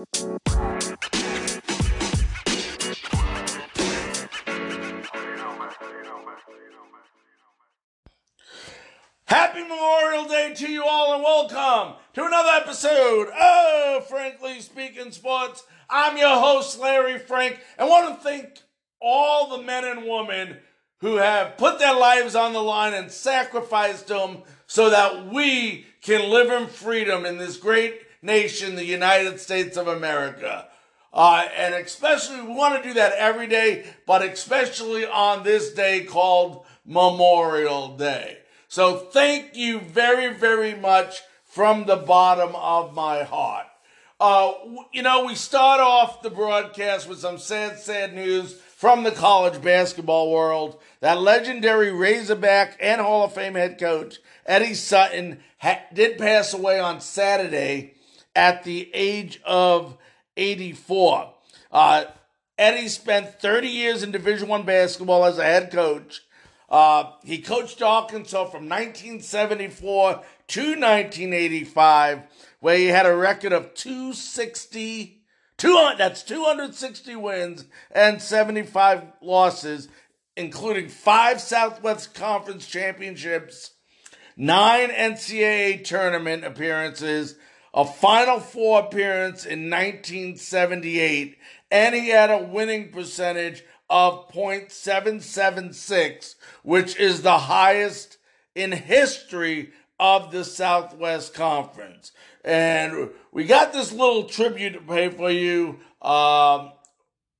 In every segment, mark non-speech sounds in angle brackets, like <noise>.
Happy Memorial Day to you all and welcome to another episode of Frankly Speaking Sports. I'm your host, Larry Frank, and want to thank all the men and women who have put their lives on the line and sacrificed them so that we can live in freedom in this great nation, the United States of America. Uh, and especially, we want to do that every day, but especially on this day called Memorial Day. So thank you very, very much from the bottom of my heart. Uh, you know, we start off the broadcast with some sad, sad news from the college basketball world. That legendary Razorback and Hall of Fame head coach Eddie Sutton ha- did pass away on Saturday at the age of 84. Uh, Eddie spent 30 years in Division One basketball as a head coach uh, he coached Arkansas from 1974 to 1985, where he had a record of 260, 200, that's 260 wins and 75 losses, including five Southwest Conference championships, nine NCAA tournament appearances, a Final Four appearance in 1978, and he had a winning percentage of 0.776, which is the highest in history of the Southwest Conference. And we got this little tribute to pay for you um,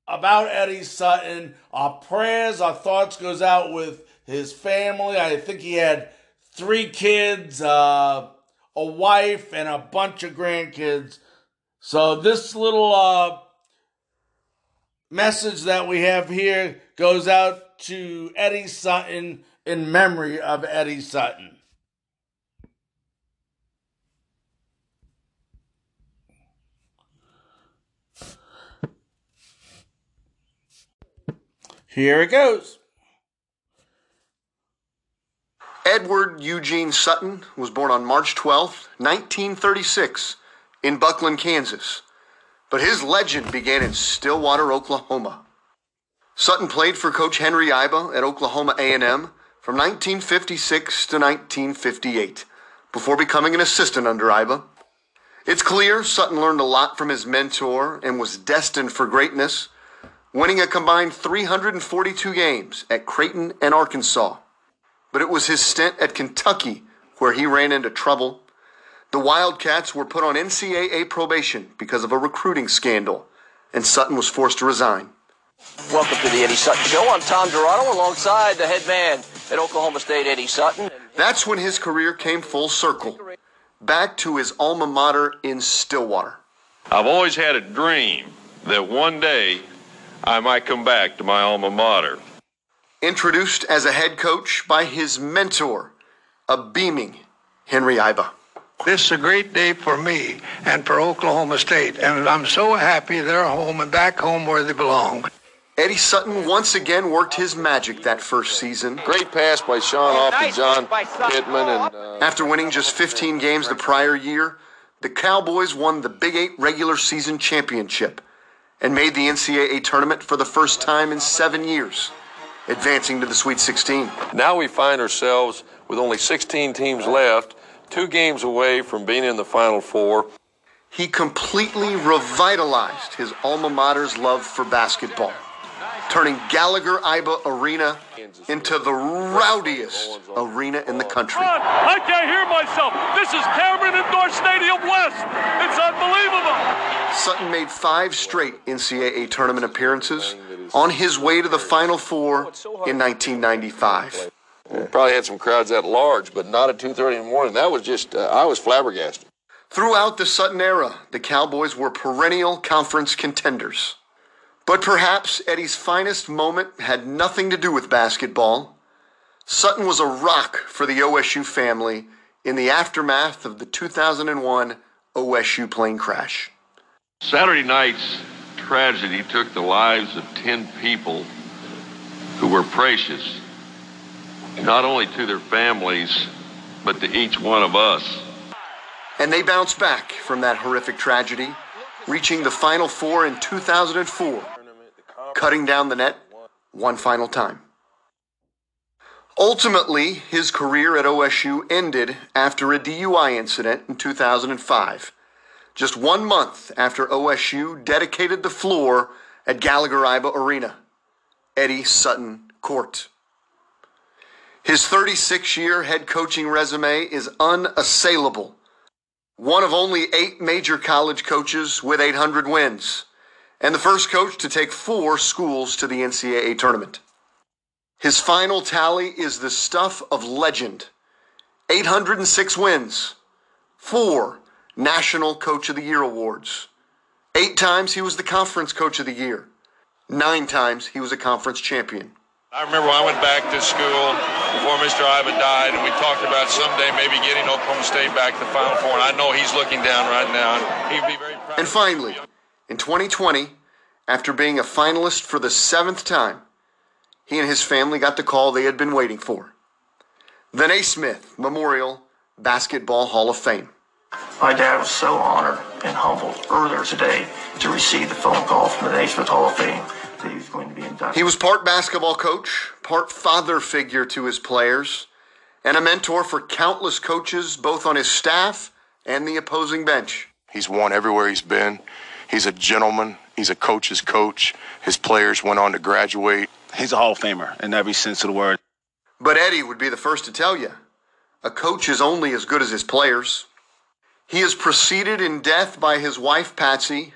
about Eddie Sutton. Our prayers, our thoughts goes out with his family. I think he had three kids, uh, a wife, and a bunch of grandkids. So this little uh, message that we have here goes out to Eddie Sutton in memory of Eddie Sutton. Here it goes. Edward Eugene Sutton was born on March 12, 1936, in Bucklin, Kansas but his legend began in Stillwater, Oklahoma. Sutton played for Coach Henry Iba at Oklahoma A&M from 1956 to 1958 before becoming an assistant under Iba. It's clear Sutton learned a lot from his mentor and was destined for greatness, winning a combined 342 games at Creighton and Arkansas. But it was his stint at Kentucky where he ran into trouble the Wildcats were put on NCAA probation because of a recruiting scandal, and Sutton was forced to resign. Welcome to the Eddie Sutton Show. I'm Tom Dirato alongside the head man at Oklahoma State, Eddie Sutton. That's when his career came full circle, back to his alma mater in Stillwater. I've always had a dream that one day I might come back to my alma mater. Introduced as a head coach by his mentor, a beaming Henry Iba. This is a great day for me and for Oklahoma State, and I'm so happy they're home and back home where they belong. Eddie Sutton once again worked his magic that first season. Great pass by Sean off to John Pittman. And, uh, After winning just 15 games the prior year, the Cowboys won the Big Eight regular season championship and made the NCAA tournament for the first time in seven years, advancing to the Sweet 16. Now we find ourselves with only 16 teams left two games away from being in the Final Four. He completely revitalized his alma mater's love for basketball, turning Gallagher Iba Arena into the rowdiest arena in the country. I can't hear myself. This is Cameron Indoor Stadium West. It's unbelievable. Sutton made five straight NCAA tournament appearances on his way to the Final Four in 1995. We probably had some crowds at large, but not at 2:30 in the morning. That was just uh, I was flabbergasted. Throughout the Sutton era, the Cowboys were perennial conference contenders. But perhaps Eddie's finest moment had nothing to do with basketball. Sutton was a rock for the OSU family in the aftermath of the 2001 OSU plane crash. Saturday night's tragedy took the lives of 10 people who were precious not only to their families, but to each one of us. And they bounced back from that horrific tragedy, reaching the Final Four in 2004, cutting down the net one final time. Ultimately, his career at OSU ended after a DUI incident in 2005, just one month after OSU dedicated the floor at Gallagher Iba Arena, Eddie Sutton Court. His 36 year head coaching resume is unassailable. One of only eight major college coaches with 800 wins, and the first coach to take four schools to the NCAA tournament. His final tally is the stuff of legend 806 wins, four National Coach of the Year awards. Eight times he was the Conference Coach of the Year. Nine times he was a conference champion. I remember when I went back to school before Mr. Iba died, and we talked about someday maybe getting Oklahoma State back to the Final Four. And I know he's looking down right now, and he'd be very proud. And finally, in 2020, after being a finalist for the seventh time, he and his family got the call they had been waiting for the Naismith Memorial Basketball Hall of Fame. My dad was so honored and humbled earlier today to receive the phone call from the Naismith Hall of Fame that he was going to be inducted. He was part basketball coach, part father figure to his players, and a mentor for countless coaches both on his staff and the opposing bench. He's won everywhere he's been. He's a gentleman. He's a coach's coach. His players went on to graduate. He's a Hall of Famer in every sense of the word. But Eddie would be the first to tell you a coach is only as good as his players. He is preceded in death by his wife Patsy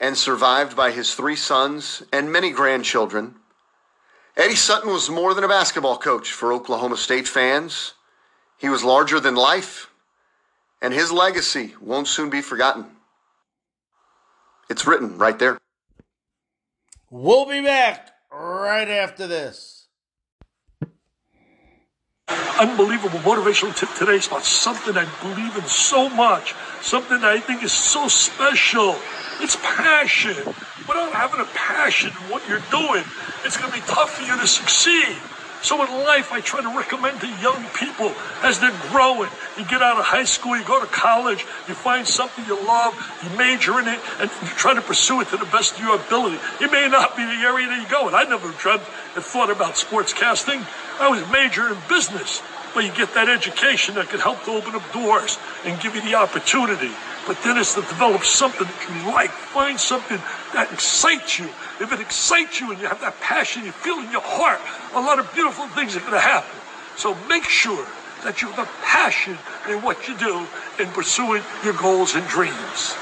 and survived by his three sons and many grandchildren. Eddie Sutton was more than a basketball coach for Oklahoma State fans. He was larger than life, and his legacy won't soon be forgotten. It's written right there. We'll be back right after this. Unbelievable motivational tip today is about something I believe in so much, something that I think is so special. It's passion. Without having a passion in what you're doing, it's going to be tough for you to succeed. So in life, I try to recommend to young people as they're growing. You get out of high school, you go to college, you find something you love, you major in it, and you try to pursue it to the best of your ability. It may not be the area that you go in. I never dreamt and thought about sports casting. I was majoring in business. But you get that education that can help to open up doors and give you the opportunity. But then it's to develop something that you like. Find something that excites you. If it excites you and you have that passion, you feel in your heart, a lot of beautiful things are going to happen. So make sure that you have a passion in what you do in pursuing your goals and dreams.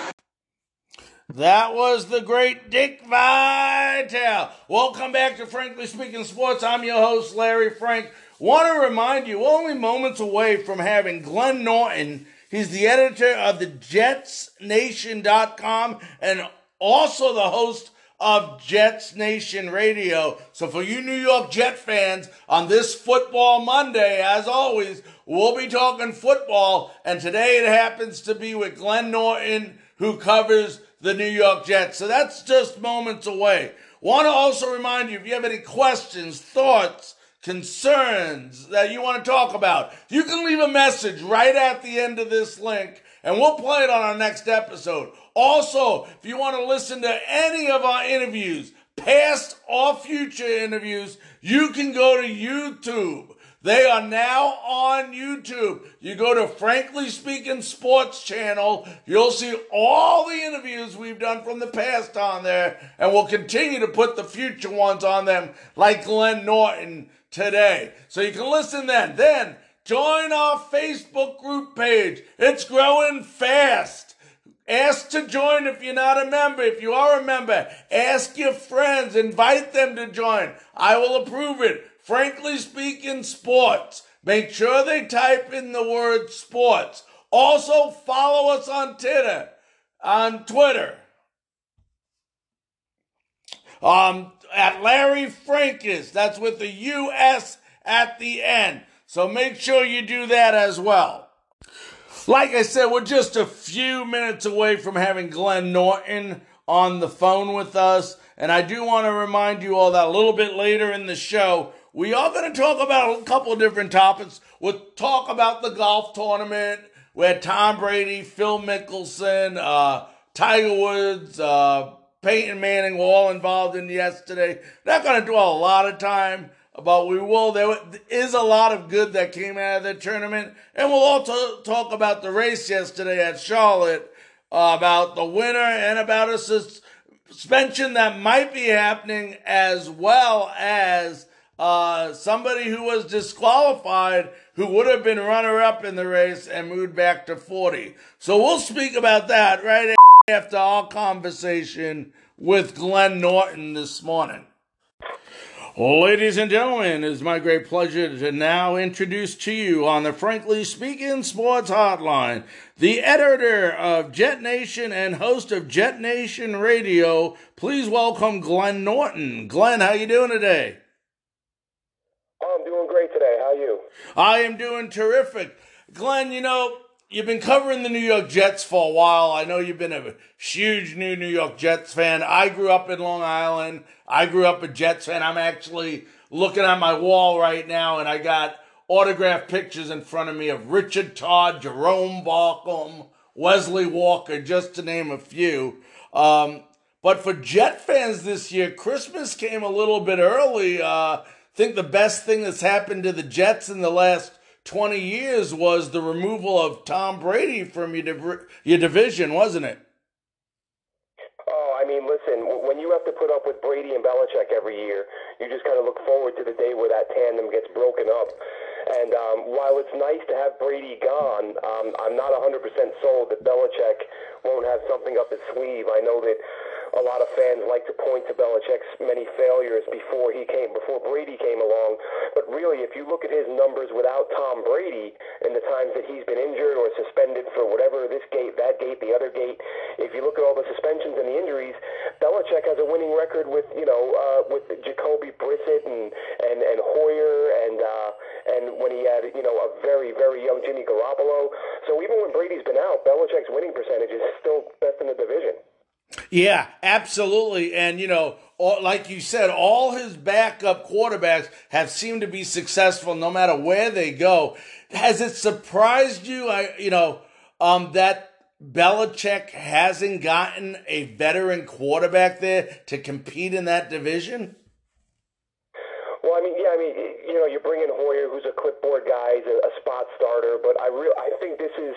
That was the great Dick Vitale. Welcome back to Frankly Speaking Sports. I'm your host, Larry Frank. Want to remind you, only moments away from having Glenn Norton. He's the editor of the JetsNation.com and also the host of Jets Nation Radio. So for you New York Jet fans, on this Football Monday, as always, we'll be talking football. And today it happens to be with Glenn Norton, who covers the New York Jets. So that's just moments away. Want to also remind you, if you have any questions, thoughts, concerns that you want to talk about, you can leave a message right at the end of this link and we'll play it on our next episode. Also, if you want to listen to any of our interviews, past or future interviews, you can go to YouTube. They are now on YouTube. You go to Frankly Speaking Sports channel, you'll see all the interviews we've done from the past on there, and we'll continue to put the future ones on them, like Glenn Norton today. So you can listen then. Then join our Facebook group page. It's growing fast. Ask to join if you're not a member. If you are a member, ask your friends, invite them to join. I will approve it. Frankly speaking, sports. Make sure they type in the word sports. Also follow us on Twitter. On Twitter. Um, at Larry Frankus. That's with the U.S. at the end. So make sure you do that as well. Like I said, we're just a few minutes away from having Glenn Norton on the phone with us. And I do want to remind you all that a little bit later in the show, we are going to talk about a couple of different topics. We'll talk about the golf tournament where Tom Brady, Phil Mickelson, uh, Tiger Woods, uh, Peyton Manning were all involved in yesterday. Not going to dwell a lot of time, but we will. There is a lot of good that came out of the tournament, and we'll also talk about the race yesterday at Charlotte, uh, about the winner and about a suspension that might be happening, as well as uh, somebody who was disqualified who would have been runner up in the race and moved back to 40. So we'll speak about that right after our conversation with Glenn Norton this morning. Ladies and gentlemen, it is my great pleasure to now introduce to you on the Frankly Speaking Sports Hotline the editor of Jet Nation and host of Jet Nation Radio. Please welcome Glenn Norton. Glenn, how you doing today? I'm doing great today. How are you? I am doing terrific. Glenn, you know, you've been covering the New York Jets for a while. I know you've been a huge new New York Jets fan. I grew up in Long Island. I grew up a Jets fan. I'm actually looking at my wall right now and I got autographed pictures in front of me of Richard Todd, Jerome Barkum, Wesley Walker, just to name a few. Um, but for Jet fans this year, Christmas came a little bit early. Uh, think the best thing that's happened to the Jets in the last 20 years was the removal of Tom Brady from your, your division, wasn't it? Oh, I mean, listen, when you have to put up with Brady and Belichick every year, you just kind of look forward to the day where that tandem gets broken up. And um, while it's nice to have Brady gone, um, I'm not 100% sold that Belichick won't have something up his sleeve. I know that a lot of fans like to point to Belichick's many failures before he came, before Brady came along. But really, if you look at his numbers without Tom Brady and the times that he's been injured or suspended for whatever this gate, that gate, the other gate, if you look at all the suspensions and the injuries, Belichick has a winning record with you know uh, with Jacoby Brissett and and and Hoyer and uh, and when he had you know a very very young Jimmy Garoppolo. So even when Brady's been out, Belichick's winning percentage is still best in the division. Yeah, absolutely. And, you know, all, like you said, all his backup quarterbacks have seemed to be successful no matter where they go. Has it surprised you, I, you know, um, that Belichick hasn't gotten a veteran quarterback there to compete in that division? Well, I mean, yeah, I mean, you know, you bring in Hoyer, who's a clipboard guy, he's a, a spot starter, but I real, I think this is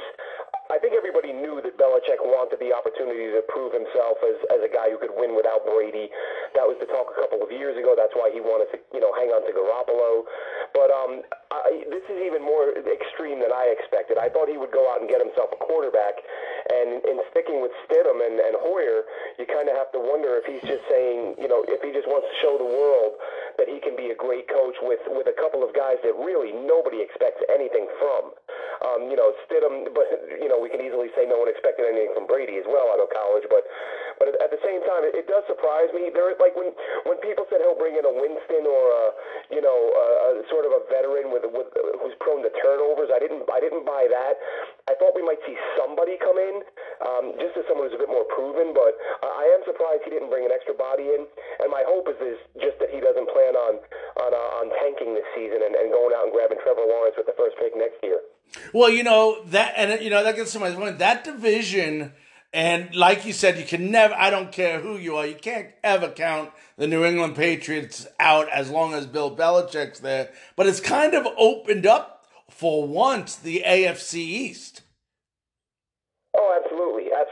I think everybody knew that Belichick wanted the opportunity to prove himself as, as a guy who could win without Brady. That was the talk a couple of years ago. That's why he wanted to, you know, hang on to Garoppolo. But um, I, this is even more extreme than I expected. I thought he would go out and get himself a quarterback. And in sticking with Stidham and, and Hoyer, you kind of have to wonder if he's just saying, you know, if he just wants to show the world that he can be a great coach with, with a couple of guys that really nobody expects anything from. Um, you know, Stidham, but, you know, we can easily say no one expected anything from Brady as well out of college, but but at the same time, it, it does surprise me. There, like when when people said he'll bring in a Winston or a you know a, a sort of a veteran with with who's prone to turnovers, I didn't I didn't buy that. I thought we might see somebody come in, um, just as someone who's a bit more proven, but I am surprised he didn't bring an extra body in. And my hope is, is just that he doesn't plan on on uh, on tanking this season and, and going out and grabbing Trevor Lawrence with the first pick next year. Well, you know that, and you know that gets to my point. That division, and like you said, you can never. I don't care who you are. You can't ever count the New England Patriots out as long as Bill Belichick's there. But it's kind of opened up for once the AFC East. Oh,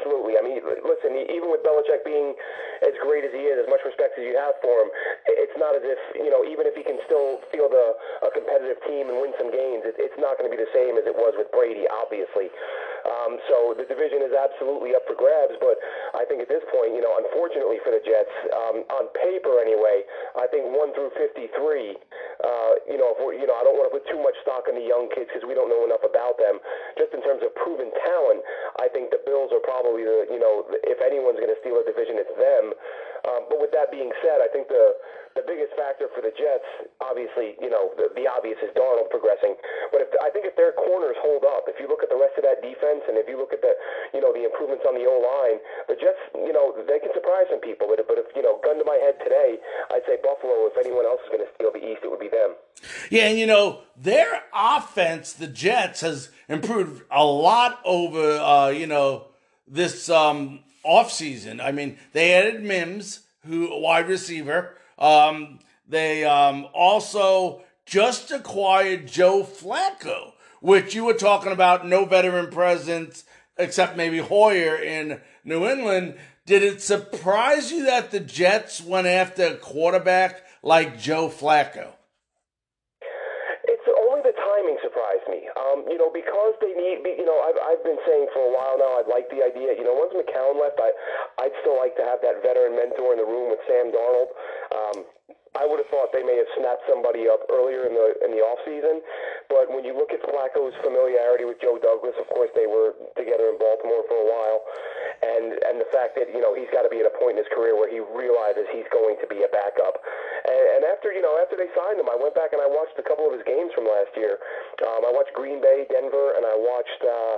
absolutely. I mean, listen, even with Belichick being as great as he is, as much respect as you have for him, it's not as if you know, even if he can still field a, a competitive team and win some games, it, it's not going to be the same as it was with Brady, obviously. Um, so the division is absolutely up for grabs, but I think at this point, you know, unfortunately for the Jets, um, on paper anyway, I think one through 53, uh, you know, if we're, you know, I don't want to put too much stock in the young kids because we don't know enough about them. Just in terms of proven talent, I think the Bills are probably the, you know, if anyone's going to steal a division, it's them. Um, but with that being said, I think the the biggest factor for the Jets, obviously, you know, the, the obvious is Darnold progressing. But if I think if their corners hold up, if you look at the rest of that defense, and if you look at the, you know, the improvements on the O line, the Jets, you know, they can surprise some people. But, but if you know, gun to my head today, I'd say Buffalo. If anyone else is going to steal the East, it would be them. Yeah, and you know their offense, the Jets, has improved a lot over, uh, you know, this um, offseason. I mean, they added Mims, who a wide receiver. Um, they um, also just acquired Joe Flacco, which you were talking about, no veteran presence except maybe Hoyer in New England. Did it surprise you that the Jets went after a quarterback like Joe Flacco? It's only the timing surprised me. Um, you know, because they you know, I've, I've been saying for a while now, I'd like the idea, you know, once McCown left, I, I'd still like to have that veteran mentor in the room with Sam Darnold. Um, I would have thought they may have snapped somebody up earlier in the in the off season, but when you look at Flacco's familiarity with Joe Douglas, of course they were together in Baltimore for a while, and and the fact that you know he's got to be at a point in his career where he realizes he's going to be a backup, and, and after you know after they signed him, I went back and I watched a couple of his games from last year. Um, I watched Green Bay, Denver, and I watched uh,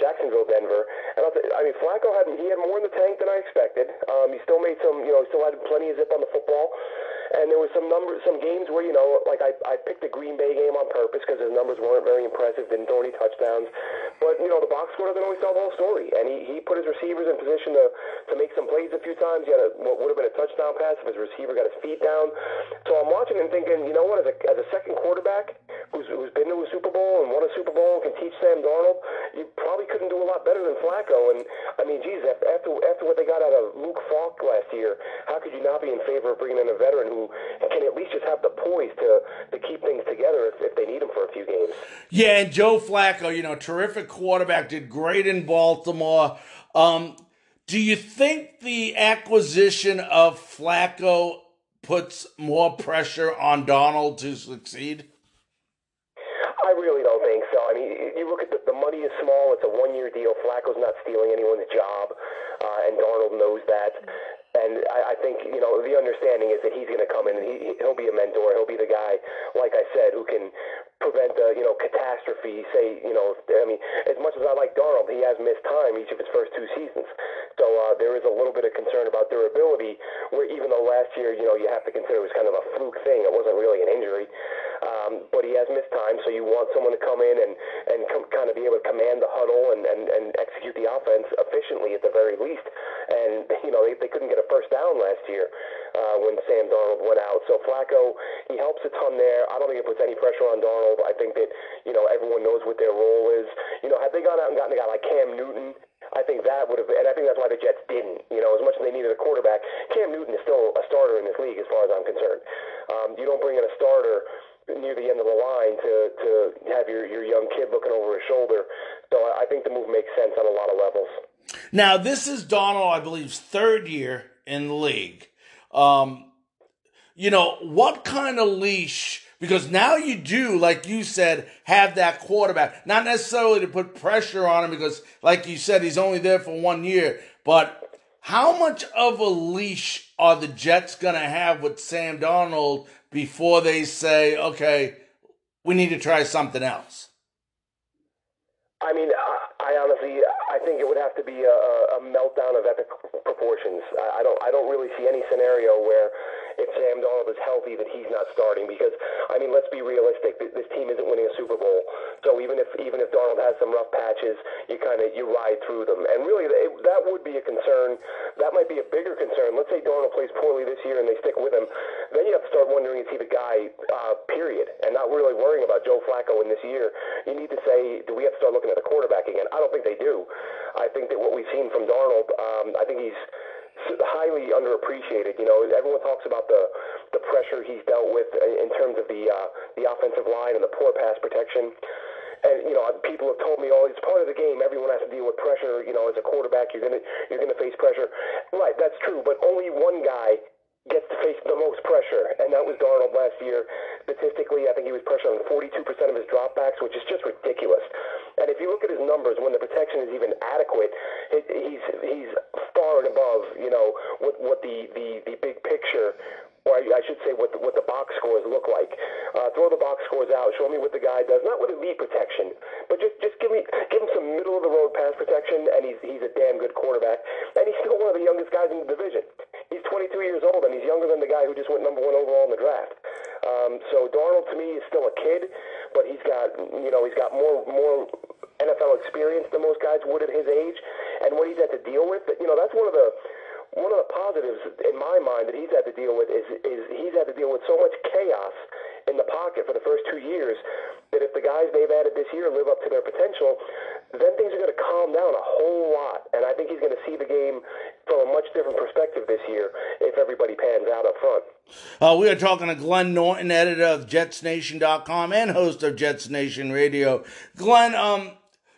Jacksonville, Denver, and I'll t- I mean Flacco had he had more in the tank than I expected. Um, he still made some you know he still had plenty of zip on the football. And there was some numbers, some games where you know, like I, I picked the Green Bay game on purpose because his numbers weren't very impressive, didn't throw any touchdowns. But you know, the box score doesn't always tell the whole story. And he, he put his receivers in position to to make some plays a few times. He had a, what would have been a touchdown pass if his receiver got his feet down. So I'm watching and thinking, you know what? As a as a second quarterback who's who's been to a Super Bowl and won a Super Bowl and can teach Sam Darnold, you probably couldn't do a lot better than Flacco. And I mean, geez, after after what they got out of Luke Falk last year, how could you not be in favor of bringing in a veteran who can at least just have the poise to, to keep things together if, if they need him for a few games. Yeah, and Joe Flacco, you know, terrific quarterback, did great in Baltimore. Um, do you think the acquisition of Flacco puts more pressure on Darnold to succeed? I really don't think so. I mean, you look at the, the money is small. It's a one-year deal. Flacco's not stealing anyone's job, uh, and Darnold knows that. And I, I think you know the understanding is that he's going to come in and he, he'll be a mentor. He'll be the guy, like I said, who can prevent a you know catastrophe. Say you know, I mean, as much as I like Darnold, he has missed time each of his first two seasons. So uh, there is a little bit of concern about durability. Where even though last year, you know, you have to consider it was kind of a fluke thing. It wasn't really an injury, um, but he has missed time. So you want someone to come in and and come, kind of be able to command the huddle and, and and execute the offense efficiently at the very least. And <laughs> you know, they, they couldn't get a first down last year uh, when Sam Darnold went out. So Flacco, he helps a ton there. I don't think it puts any pressure on Darnold. I think that you know everyone knows what their role is. You know, had they gone out and gotten a guy like Cam Newton. I think that would have, and I think that's why the Jets didn't. You know, as much as they needed a quarterback, Cam Newton is still a starter in this league, as far as I'm concerned. Um, you don't bring in a starter near the end of the line to to have your your young kid looking over his shoulder. So I think the move makes sense on a lot of levels. Now, this is Donald, I believe, third year in the league. Um, you know, what kind of leash? Because now you do, like you said, have that quarterback. Not necessarily to put pressure on him, because, like you said, he's only there for one year. But how much of a leash are the Jets going to have with Sam Donald before they say, okay, we need to try something else? I mean, I, I honestly, I think it would have to be a, a meltdown of epic proportions. I, I don't, I don't really see any scenario where if Sam Donald is healthy that he's not starting because I mean let's be realistic this team isn't winning a Super Bowl even if even if Darnold has some rough patches you kind of you ride through them. And really it, that would be a concern. That might be a bigger concern. Let's say Darnold plays poorly this year and they stick with him. Then you have to start wondering is he the guy uh, period? And not really worrying about Joe Flacco in this year. You need to say do we have to start looking at the quarterback again? I don't think they do. I think that what we've seen from Darnold um, I think he's highly underappreciated. You know, everyone talks about the the pressure he's dealt with in terms of the uh, the offensive line and the poor pass protection. And you know, people have told me, "Oh, it's part of the game. Everyone has to deal with pressure. You know, as a quarterback, you're gonna you're gonna face pressure." Right, that's true. But only one guy gets to face the most pressure, and that was Darnold last year. Statistically, I think he was pressured on 42% of his dropbacks, which is just ridiculous. And if you look at his numbers, when the protection is even adequate, it, he's he's far and above, you know, what what the the the big picture or I, should say what the, what the box scores look like. Uh, throw the box scores out. Show me what the guy does. Not with elite protection, but just just give me give him some middle of the road pass protection, and he's he's a damn good quarterback. And he's still one of the youngest guys in the division. He's 22 years old, and he's younger than the guy who just went number one overall in the draft. Um, so Darnold to me is still a kid, but he's got you know he's got more more NFL experience than most guys would at his age. and what he's had to deal with. You know, that's one of the one of the positives in my mind that he's had to deal with is is he's had to deal with so much chaos in the pocket for the first two years that if the guys they've added this year live up to their potential, then things are going to calm down a whole lot. And I think he's going to see the game from a much different perspective this year if everybody pans out up front. Uh, we are talking to Glenn Norton, editor of JetsNation.com and host of Jets Nation Radio. Glenn, um,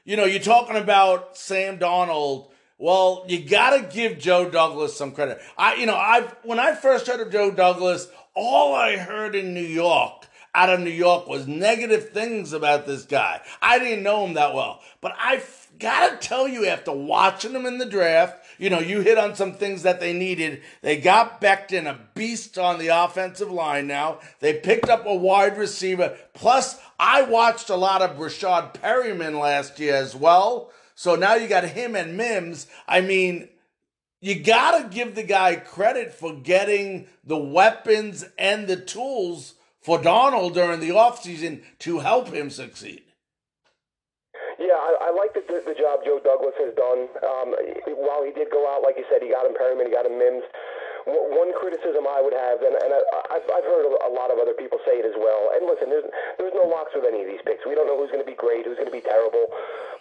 you know, you're talking about Sam Darnold. Well, you got to give Joe Douglas some credit. I, you know, I when I first heard of Joe Douglas, all I heard in New York, out of New York, was negative things about this guy. I didn't know him that well, but I gotta tell you, after watching him in the draft, you know, you hit on some things that they needed. They got Becton, a beast on the offensive line now. They picked up a wide receiver. Plus, I watched a lot of Rashad Perriman last year as well. So now you got him and Mims. I mean, you got to give the guy credit for getting the weapons and the tools for Donald during the offseason to help him succeed. Yeah, I, I like the, the, job Joe Douglas has done. Um, while he did go out, like you said, he got him Perriman, he got him Mims. One criticism I would have, and, and I, I've, I've heard a lot of other people say it as well. And listen, there's there's no locks with any of these picks. We don't know who's going to be great, who's going to be terrible.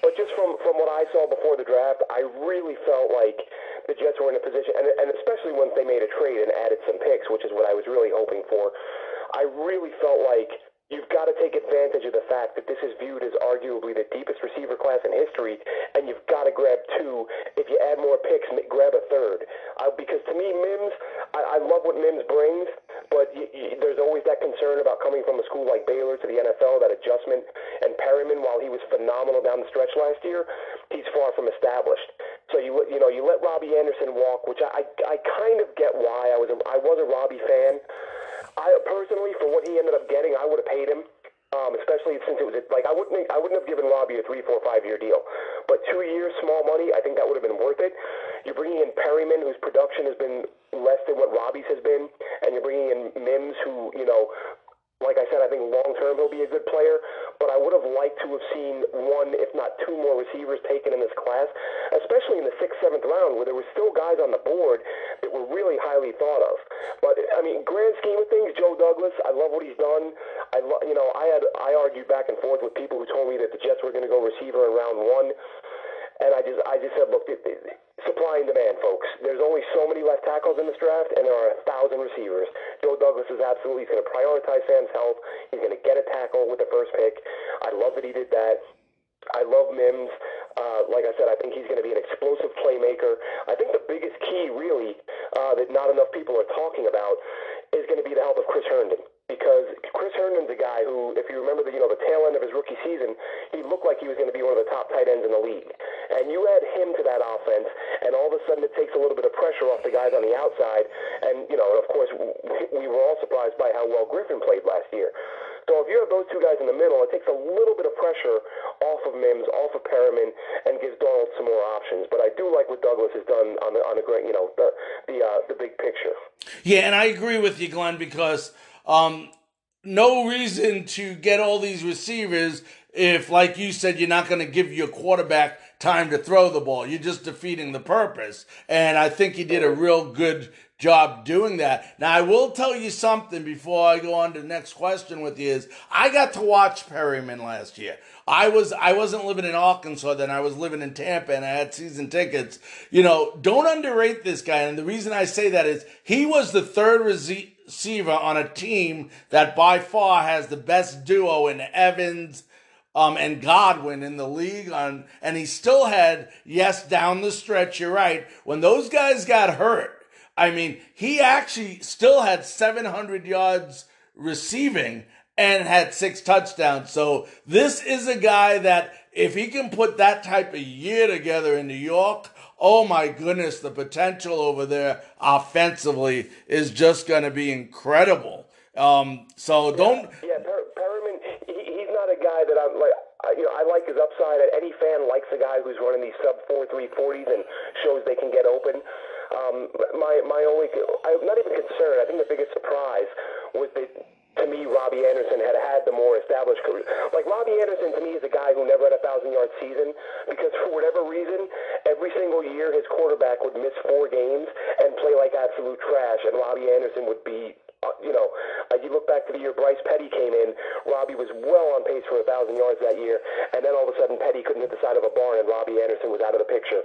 But just from from what I saw before the draft, I really felt like the Jets were in a position, and, and especially once they made a trade and added some picks, which is what I was really hoping for. I really felt like you've got to take advantage of the fact that this is viewed as arguably the deepest receiver class in history, and you've got to grab two. If you add more picks, grab a third. Uh, because to me, Mims, I, I love what Mims brings, but y- y- there's always that concern about coming from a school like Baylor to the NFL, that adjustment. And Perriman, while he was phenomenal down the stretch last year, he's far from established. So you you know you let Robbie Anderson walk, which I I, I kind of get why I was a, I was a Robbie fan. I personally, for what he ended up getting, I would have paid him. Um, especially since it was like I wouldn't I wouldn't have given Robbie a three, four, five year deal, but two years, small money, I think that would have been worth it. You're bringing in Perriman, whose production has been less than what Robbie's has been, and you're bringing in Mims, who you know like I said, I think long term he'll be a good player, but I would have liked to have seen one, if not two more receivers taken in this class, especially in the sixth, seventh round, where there were still guys on the board that were really highly thought of. But I mean, grand scheme of things, Joe Douglas, I love what he's done. I, lo- you know, I had I argued back and forth with people who told me that the Jets were going to go receiver in round one. And I just, I just said, look, supply and demand, folks. There's only so many left tackles in this draft, and there are a thousand receivers. Joe Douglas is absolutely he's going to prioritize Sam's health. He's going to get a tackle with the first pick. I love that he did that. I love Mims. Uh, like I said, I think he's going to be an explosive playmaker. I think the biggest key, really, uh, that not enough people are talking about, is going to be the help of Chris Herndon because Chris Herndon's a guy who, if you remember the you know the tail end of his rookie season, he looked like he was going to be one of the top tight ends in the league. And you add him to that offense, and all of a sudden it takes a little bit of pressure off the guys on the outside. And you know, of course, we were all surprised by how well Griffin played last year. So if you have those two guys in the middle, it takes a little bit of pressure off of Mims, off of Perriman, and gives Darnold some more options. But I do like what Douglas has done on the on the great, you know, the the uh, the big picture. Yeah, and I agree with you, Glenn, because um, no reason to get all these receivers if, like you said, you're not going to give your quarterback time to throw the ball. You're just defeating the purpose. And I think he did a real good job doing that. Now, I will tell you something before I go on to the next question with you is I got to watch Perriman last year. I was I wasn't living in Arkansas then. I was living in Tampa and I had season tickets. You know, don't underrate this guy. And the reason I say that is he was the third receiver on a team that by far has the best duo in Evans um, and Godwin in the league on, and he still had, yes, down the stretch, you're right. When those guys got hurt, I mean, he actually still had 700 yards receiving and had six touchdowns. So this is a guy that if he can put that type of year together in New York, oh my goodness, the potential over there offensively is just going to be incredible. Um, so don't. Yeah, yeah per- Perriman, he, he's not a guy that I'm like. I, you know, I like his upside. Any fan likes a guy who's running these sub four three forties and shows they can get open. Um, my my only, I'm not even concerned. I think the biggest surprise was that to me, Robbie Anderson had had the more established career. Like Robbie Anderson, to me, is a guy who never had a thousand yard season because for whatever reason, every single year his quarterback would miss four games and play like absolute trash, and Robbie Anderson would be you know, you look back to the year Bryce Petty came in, Robbie was well on pace for a thousand yards that year, and then all of a sudden Petty couldn't hit the side of a barn, and Robbie Anderson was out of the picture.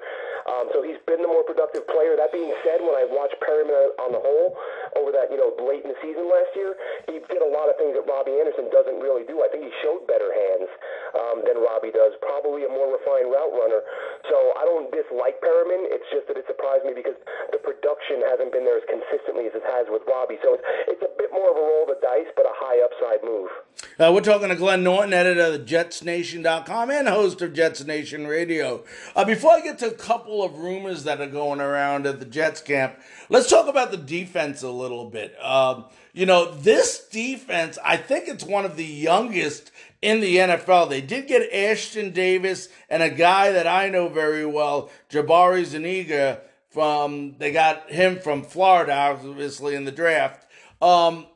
Um, so he's been the more productive player. That being said, when I watched Perriman on the whole over that you know late in the season last year, he did a lot of things that Robbie Anderson doesn't really do. I think he showed better hands um, than Robbie does. Probably a more refined route runner. So I don't dislike Perriman. It's just that it surprised me because the production hasn't been there as consistently as it has with Robbie. So it's it's a bit more of a roll of the dice, but a high upside move. Uh, we're talking to Glenn Norton, editor of JetsNation.com and host of Jets Nation Radio. Uh, before I get to a couple of rumors that are going around at the Jets camp, let's talk about the defense a little bit. Um, you know, this defense, I think it's one of the youngest in the NFL. They did get Ashtyn Davis and a guy that I know very well, Jabari Zuniga, from, they got him from Florida, obviously, in the draft. Um,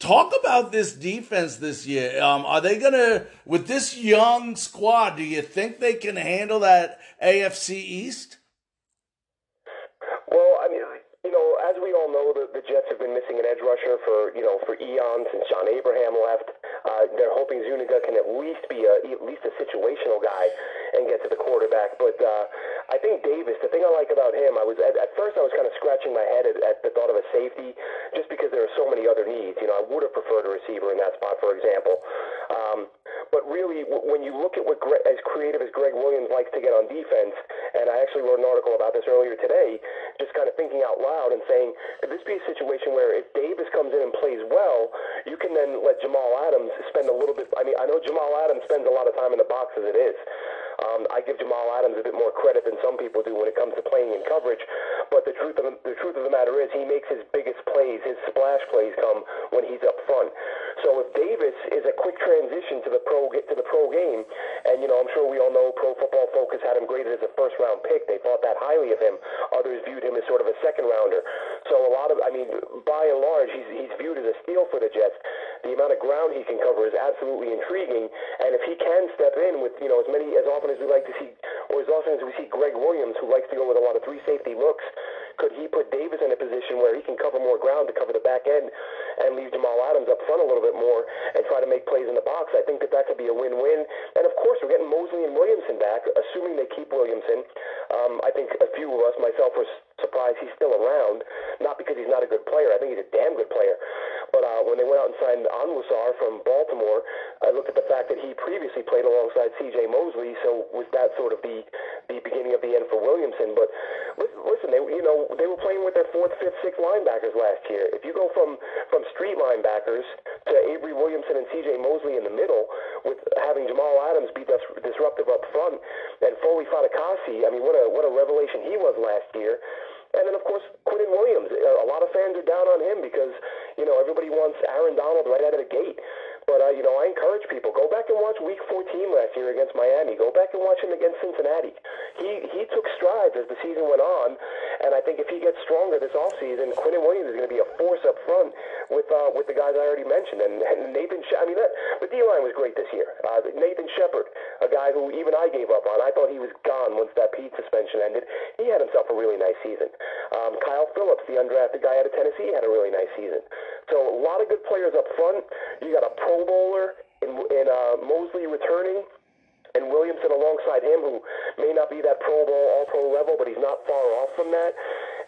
talk about this defense this year. Um, are they gonna, with this young squad, do you think they can handle that AFC East? You know, as we all know, the, the Jets have been missing an edge rusher for you know for eons since John Abraham left. Uh, they're hoping Zuniga can at least be a at least a situational guy and get to the quarterback. But uh, I think Davis, the thing I like about him, I was at, at first I was kind of scratching my head at, at the thought of a safety, just because there are so many other needs. You know, I would have preferred a receiver in that spot, for example. Um, but really, w- when you look at what Gre- as creative as Gregg Williams likes to get on defense, and I actually wrote an article about this earlier today, just kind of thinking out loud and saying, this be a situation where if Davis comes in and plays well, you can then let Jamal Adams spend a little bit. I mean, I know Jamal Adams spends a lot of time in the box as it is. Um, I give Jamal Adams a bit more credit than some people do when it comes to playing in coverage. But the truth of the, the truth of the matter is, he makes his biggest plays, his splash plays, come when he's up front. So if Davis is a quick transition to the pro to the pro game, and you know, I'm sure we all know Pro Football Focus had him graded as a first round pick. They thought that highly of him. Others viewed him as sort of a second rounder. So a lot of, I mean, by and large, he's he's viewed as a steal for the Jets. The amount of ground he can cover is absolutely intriguing, and if he can step in with you know as many as often as we like to see, or as often as we see Gregg Williams, who likes to go with a lot of three safety looks, could he put Davis in a position where he can cover more ground to cover the back end and leave Jamal Adams up front a little bit more and try to make plays in the box? I think that that could be a win-win. And of course, we're getting Mosley and Williamson back, assuming they keep Williamson. Um, I think a few of us, myself, were surprised he's still around. Not because he's not a good player. I think he's a damn good player. But uh, when they went out and signed Onwuasor from Baltimore, I looked at the fact that he previously played alongside C.J. Mosley. So was that sort of the the beginning of the end for Williamson? But listen, they you know they were playing with their fourth, fifth, sixth linebackers last year. If you go from from street linebackers to Avery Williamson and C.J. Mosley in the middle, with having Jamal Adams be dis- disruptive up front and Foley Fatukasi, I mean, what a what a revelation he was last year. And then, of course, Quinnen Williams. Uh, a lot of fans are down on him because, you know, everybody wants Aaron Donald right out of the gate. But, uh, you know, I encourage people, go back and watch Week 14 last year against Miami. Go back and watch him against Cincinnati. He he took strides as the season went on, and I think if he gets stronger this offseason, Quinnen Williams is going to be a force up front with uh, with the guys I already mentioned. And, and Nathan, she- I mean, that, the D-line was great this year. Uh, Nathan Shepherd, a guy who even I gave up on. I thought he was gone once that PED suspension ended. He had himself a really nice season. Um, Kyle Phillips, the undrafted guy out of Tennessee, had a really nice season. So a lot of good players up front. You got a Pro Bowler in, in uh, Mosley returning, and Williamson alongside him, who may not be that Pro Bowl, All Pro level, but he's not far off from that.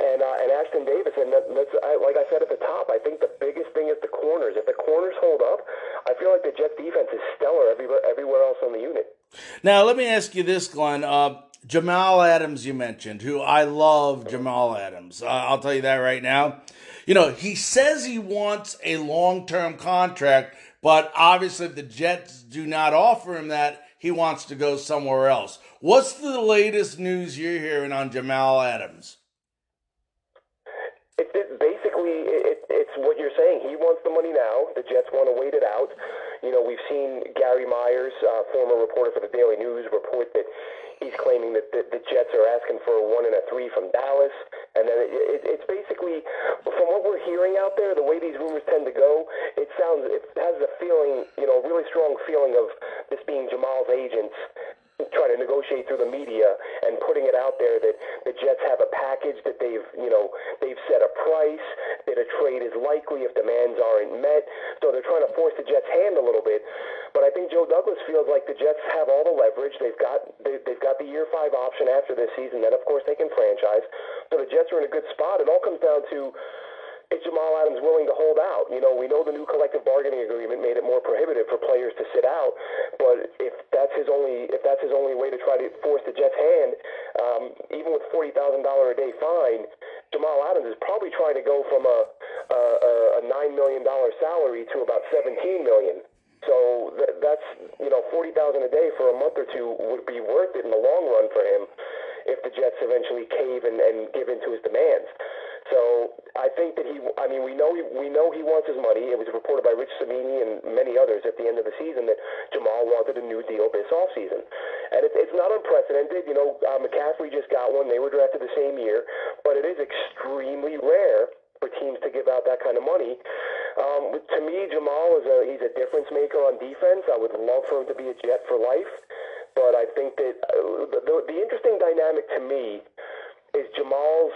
And uh, and Ashtyn Davis, and that, that's I, like I said at the top. I think the biggest thing is the corners. If the corners hold up, I feel like the Jets defense is stellar everywhere everywhere else on the unit. Now, let me ask you this, Glenn. Uh, Jamal Adams, you mentioned, who I love Jamal Adams. Uh, I'll tell you that right now. You know, he says he wants a long term contract, but obviously, if the Jets do not offer him that, he wants to go somewhere else. What's the latest news you're hearing on Jamal Adams? It, it, basically, it, it's what you're saying. He wants the money now. The Jets want to wait it out. You know, we've seen Gary Myers, uh, former reporter for the Daily News, report that he's claiming that the, the Jets are asking for a one and a three from Dallas, and then it, it, it's basically from what we're hearing out there, the way these rumors tend to go, it sounds it has a feeling, you know, really strong feeling of this being Jamal's agents trying to negotiate through the media and putting it out there that the Jets have a package that they've, you know, they've set a price, that a trade is likely if demands aren't met. So they're trying to force the Jets' hand a little bit. But I think Joe Douglas feels like the Jets have all the leverage. They've got they, they've got the year five option after this season. Then of course they can franchise. So the Jets are in a good spot. It all comes down to is Jamal Adams willing to hold out? You know, we know the new collective bargaining agreement made it more prohibitive for players to sit out, but if that's his only if that's his only way to try to force the Jets' hand, um, even with forty thousand dollar a day fine, Jamal Adams is probably trying to go from a a, a nine million dollar salary to about seventeen million. So th- that's you know forty thousand a day for a month or two would be worth it in the long run for him if the Jets eventually cave and, and give in to his demands. So I think that he, I mean, we know he, we know he wants his money. It was reported by Rich Cimini and many others at the end of the season that Jamal wanted a new deal this offseason. And it, it's not unprecedented. You know, uh, McCaffrey just got one. They were drafted the same year. But it is extremely rare for teams to give out that kind of money. Um, to me, Jamal is a he's a difference maker on defense. I would love for him to be a Jet for life. But I think that uh, the, the interesting dynamic to me is Jamal's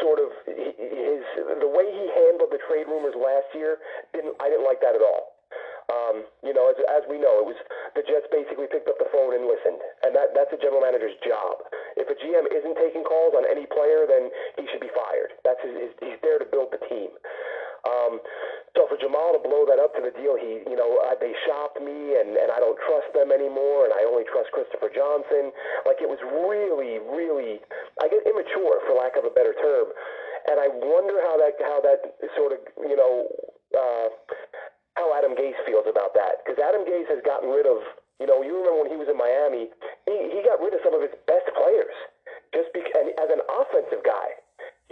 sort of his the way he handled the trade rumors last year. Didn't I didn't like that at all. Um, you know, as, as we know, it was the Jets basically picked up the phone and listened, and that that's a general manager's job. If a GM isn't taking calls on any player, then he should be fired. That's his, his he's there to build the team. Um, so for Jamal to blow that up to the deal, he, you know, uh, they shopped me, and and I don't trust them anymore, and I only trust Christopher Johnson. Like it was really, really, I get immature for lack of a better term, and I wonder how that how that sort of, you know. Uh, how Adam Gase feels about that because Adam Gase has gotten rid of you know you remember when he was in Miami he he got rid of some of his best players just because and as an offensive guy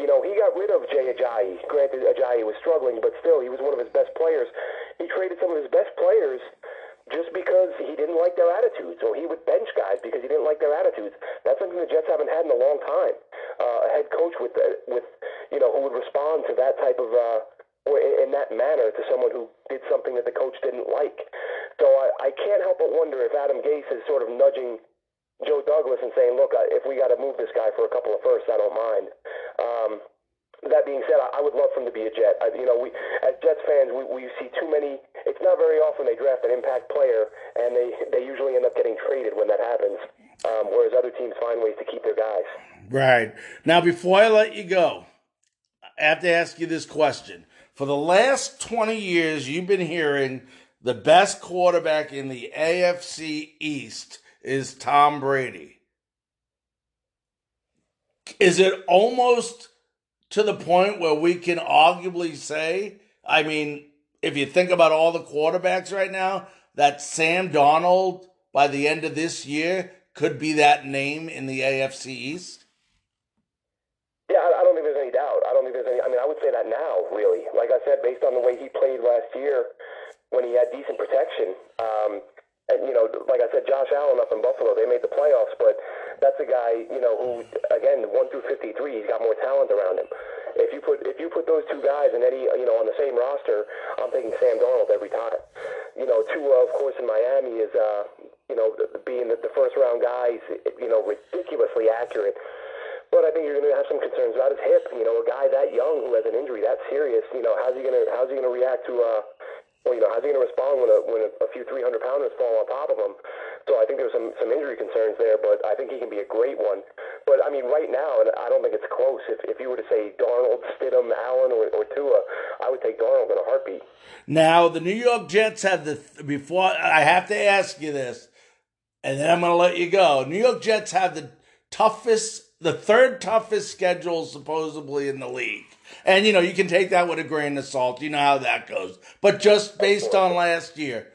you know he got rid of Jay Ajayi. Granted Ajayi was struggling but still he was one of his best players. He traded some of his best players just because he didn't like their attitudes or he would bench guys because he didn't like their attitudes. That's something the Jets haven't had in a long time. Uh, a head coach with uh, with you know who would respond to that type of uh, or in that manner to someone who did something that the coach didn't like. So I, I can't help but wonder if Adam Gase is sort of nudging Joe Douglas and saying, look, if we got to move this guy for a couple of firsts, I don't mind. Um, that being said, I, would love for him to be a Jet. I, you know, we as Jets fans, we, we see too many. It's not very often they draft an impact player, and they they usually end up getting traded when that happens. Um, whereas other teams find ways to keep their guys. Right now, before I let you go, I have to ask you this question for the last 20 years, you've been hearing the best quarterback in the AFC East is Tom Brady. Is it almost to the point where we can arguably say, I mean, if you think about all the quarterbacks right now, that Sam Darnold by the end of this year could be that name in the AFC East? Yeah, I don't think there's any doubt. I don't think there's any. I mean, I would say that now, really. Like I said, based on the way he played last year, when he had decent protection, um, and you know, like I said, Josh Allen up in Buffalo, they made the playoffs, but that's a guy, you know, who again, one through fifty-three, he's got more talent around him. If you put if you put those two guys in any, you know, on the same roster, I'm thinking Sam Darnold every time. You know, Tua, of course, in Miami is, uh, you know, being the, the first round guy, you know, ridiculously accurate. But I think you're going to have some concerns about his hip. You know, a guy that young who has an injury that serious. You know, how's he going to how's he going to react to uh, well, you know, how's he going to respond when a when a, a few 300 pounders fall on top of him? So I think there's some some injury concerns there, but I think he can be a great one. But I mean, right now, and I don't think it's close. If if you were to say Darnold, Stidham, Allen, or, or Tua, I would take Darnold in a heartbeat. Now the New York Jets have the before. I have to ask you this, and then I'm going to let you go. New York Jets have the toughest the third toughest schedule supposedly in the league. And you know, you can take that with a grain of salt. You know how that goes. But just based on last year,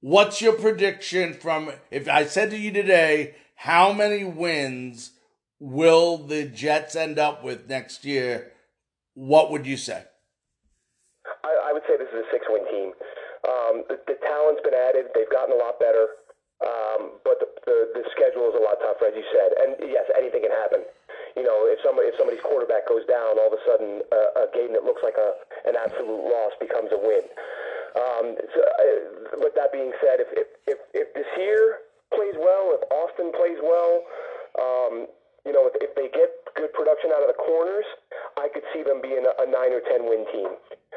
what's your prediction from if I said to you today, how many wins will the Jets end up with next year? What would you say? I, I would say this is a six win team. Um, the, the talent's been added, they've gotten a lot better. Um, but the, the the schedule is a lot tougher, as you said. And yes, anything can happen. You know, if somebody if somebody's quarterback goes down, all of a sudden uh, a game that looks like a an absolute loss becomes a win. Um, so, uh, but that being said, if if if, if this year plays well, if Austin plays well, um, you know, if, if they get good production out of the corners, I could see them being a, a nine or ten win team.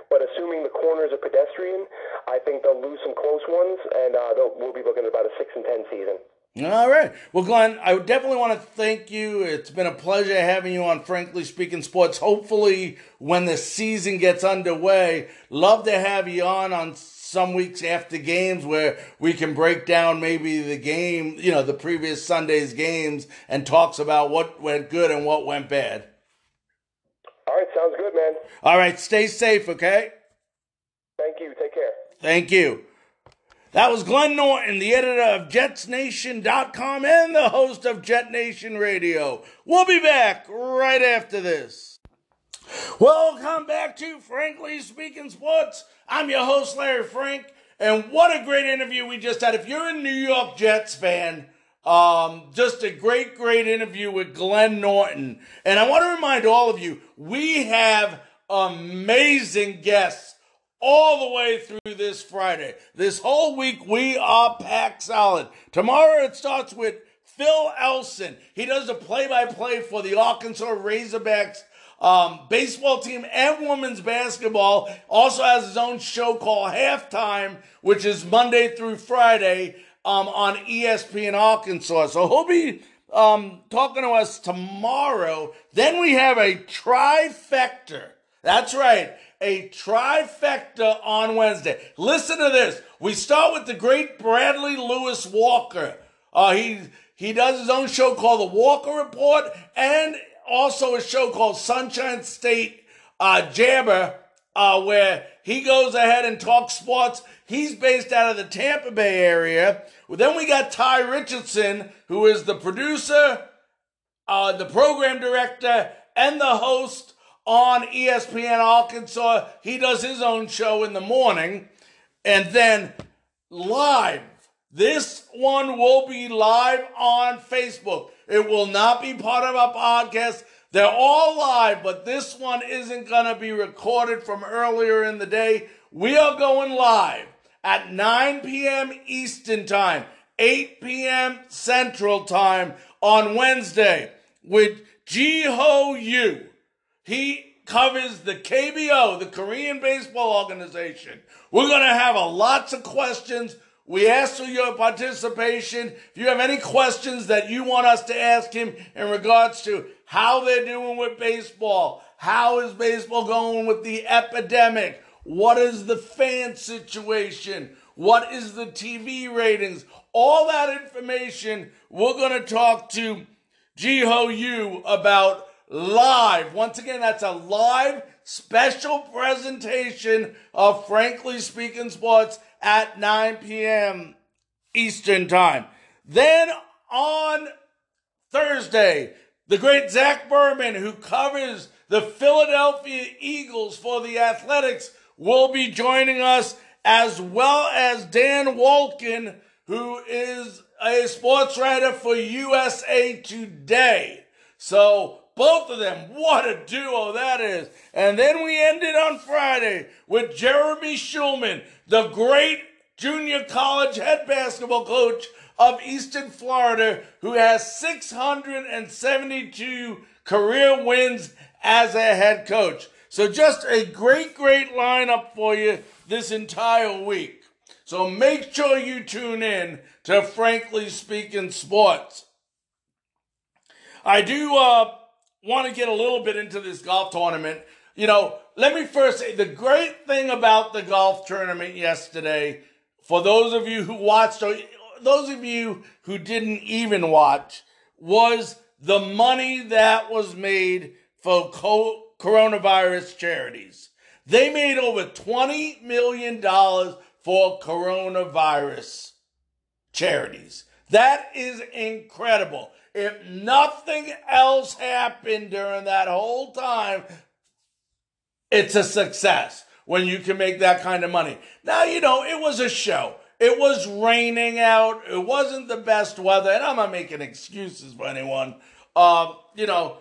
But assuming the corners are pedestrian, I think they'll lose some close ones, and uh, they'll, we'll be looking at about a six and ten season. All right. Well, Glenn, I definitely want to thank you. It's been a pleasure having you on Frankly Speaking Sports. Hopefully, when the season gets underway, love to have you on on some weeks after games where we can break down maybe the game, you know, the previous Sunday's games and talks about what went good and what went bad. All right, sounds good, man. All right, stay safe, okay? Thank you. Take care. Thank you. That was Glenn Norton, the editor of JetsNation.com and the host of Jet Nation Radio. We'll be back right after this. Welcome back to Frankly Speaking Sports. I'm your host, Larry Frank, and what a great interview we just had. If you're a New York Jets fan, um, just a great, great interview with Glenn Norton. And I want to remind all of you, we have amazing guests all the way through this Friday. This whole week, we are packed solid. Tomorrow, it starts with Phil Elson. He does a play by play for the Arkansas Razorbacks um, baseball team and women's basketball. Also has his own show called Halftime, which is Monday through Friday um, on ESPN Arkansas. So he'll be um, talking to us tomorrow. Then we have a trifecta. That's right a trifecta on Wednesday. Listen to this. We start with the great Bradley Lewis Walker. Uh, he he does his own show called The Walker Report and also a show called Sunshine State uh, Jabber, uh, where he goes ahead and talks sports. He's based out of the Tampa Bay area. Well, then we got Ty Richardson, who is the producer, uh, the program director, and the host on ESPN Arkansas. He does his own show in the morning. And then live. This one will be live on Facebook. It will not be part of our podcast. They're all live, but this one isn't going to be recorded from earlier in the day. We are going live at 9 p.m. Eastern Time, 8 p.m. Central Time on Wednesday with Ji Ho Yu. He covers the KBO, the Korean Baseball Organization. We're going to have a lots of questions. We ask for your participation. If you have any questions that you want us to ask him in regards to how they're doing with baseball, how is baseball going with the epidemic, what is the fan situation, what is the TV ratings, all that information, we're going to talk to Ji Ho Yu about live. Once again, that's a live special presentation of Frankly Speaking Sports at 9 p.m. Eastern Time. Then on Thursday, the great Zach Berman, who covers the Philadelphia Eagles for the Athletics, will be joining us, as well as Dan Wolken, who is a sports writer for USA Today. So both of them, what a duo that is. And then we ended on Friday with Jeremy Shulman, the great junior college head basketball coach of Eastern Florida, who has 672 career wins as a head coach. So just a great, great lineup for you this entire week. So make sure you tune in to Frankly Speaking Sports. I do uh, want to get a little bit into this golf tournament. You know, let me first say the great thing about the golf tournament yesterday, for those of you who watched, or those of you who didn't even watch, was the money that was made for co- coronavirus charities. They made over $20 million for coronavirus charities. That is incredible. If nothing else happened during that whole time, it's a success when you can make that kind of money. Now, you know, it was a show. It was raining out. It wasn't the best weather, and I'm not making excuses for anyone. Uh, you know,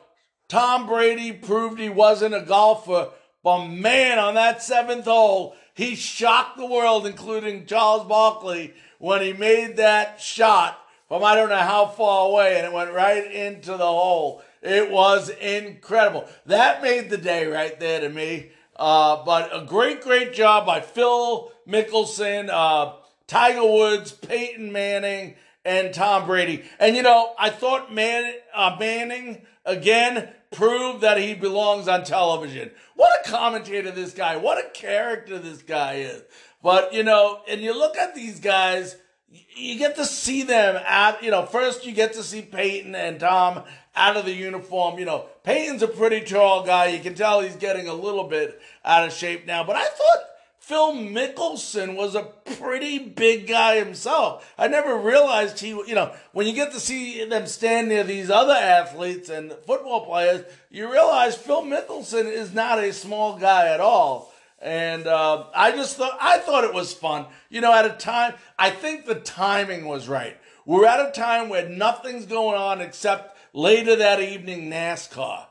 Tom Brady proved he wasn't a golfer, but man, on that seventh hole, he shocked the world, including Charles Barkley, when he made that shot from I don't know how far away, and it went right into the hole. It was incredible. That made the day right there to me. Uh, but a great, great job by Phil Mickelson, uh, Tiger Woods, Peyton Manning, and Tom Brady. And you know, I thought Man, uh, Manning again proved that he belongs on television. What a commentator this guy! What a character this guy is. But you know, and you look at these guys, you get to see them at. You know, first you get to see Peyton and Tom out of the uniform. You know, Peyton's a pretty tall guy. You can tell he's getting a little bit out of shape now. But I thought Phil Mickelson was a pretty big guy himself. I never realized he, you know, when you get to see them stand near these other athletes and football players, you realize Phil Mickelson is not a small guy at all. And uh, I just thought I thought it was fun. You know, at a time, I think the timing was right. We're at a time where nothing's going on except later that evening NASCAR,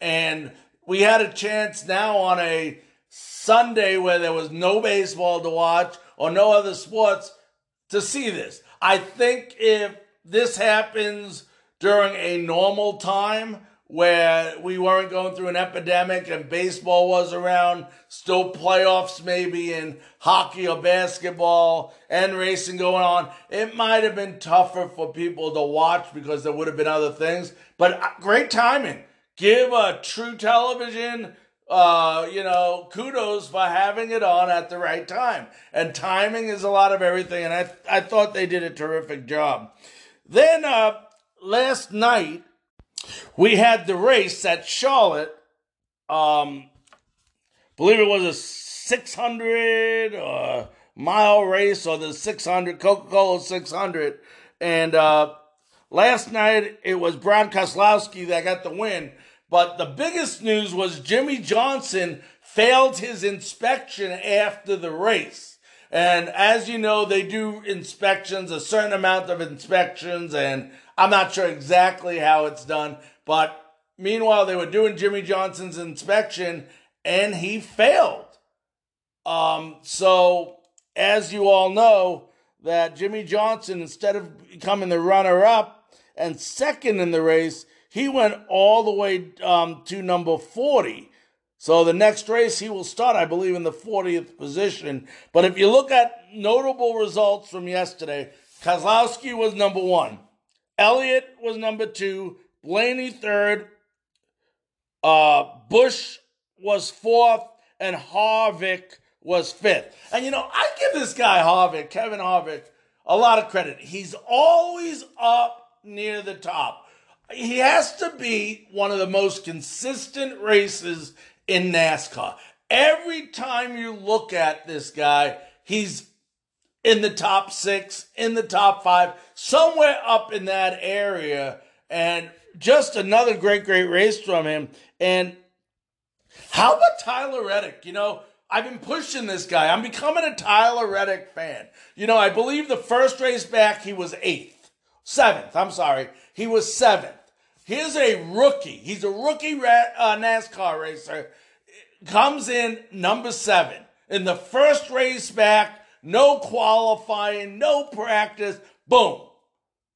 and we had a chance now on a Sunday where there was no baseball to watch or no other sports to see this. I think if this happens during a normal time where we weren't going through an epidemic and baseball was around, still playoffs maybe in hockey or basketball and racing going on, it might have been tougher for people to watch because there would have been other things. But uh, great timing. Give a true television uh, you know, kudos for having it on at the right time. And timing is a lot of everything, and I I thought they did a terrific job. Then uh, last night we had the race at Charlotte. Um, believe it was a 600 uh, mile race or the 600 Coca-Cola 600, and uh, last night it was Brad Keselowski that got the win. But the biggest news was Jimmie Johnson failed his inspection after the race. And as you know, they do inspections, a certain amount of inspections, and I'm not sure exactly how it's done. But meanwhile, they were doing Jimmie Johnson's inspection and he failed. Um, so, as you all know, that Jimmie Johnson, instead of becoming the runner up and second in the race, he went all the way um, to number 40. So the next race he will start, I believe, in the 40th position. But if you look at notable results from yesterday, Keselowski was number one, Elliott was number two, Blaney third, uh, Busch was fourth, and Harvick was fifth. And you know, I give this guy Harvick, Kevin Harvick, a lot of credit. He's always up near the top he has to be one of the most consistent races in NASCAR. Every time you look at this guy, he's in the top six, in the top five, somewhere up in that area. And just another great, great race from him. And how about Tyler Reddick? You know, I've been pushing this guy. I'm becoming a Tyler Reddick fan. You know, I believe the first race back, he was eighth, seventh. I'm sorry. He was seventh. Here's a rookie. He's a rookie uh, NASCAR racer. Comes in number seven. In the first race back, no qualifying, no practice, boom.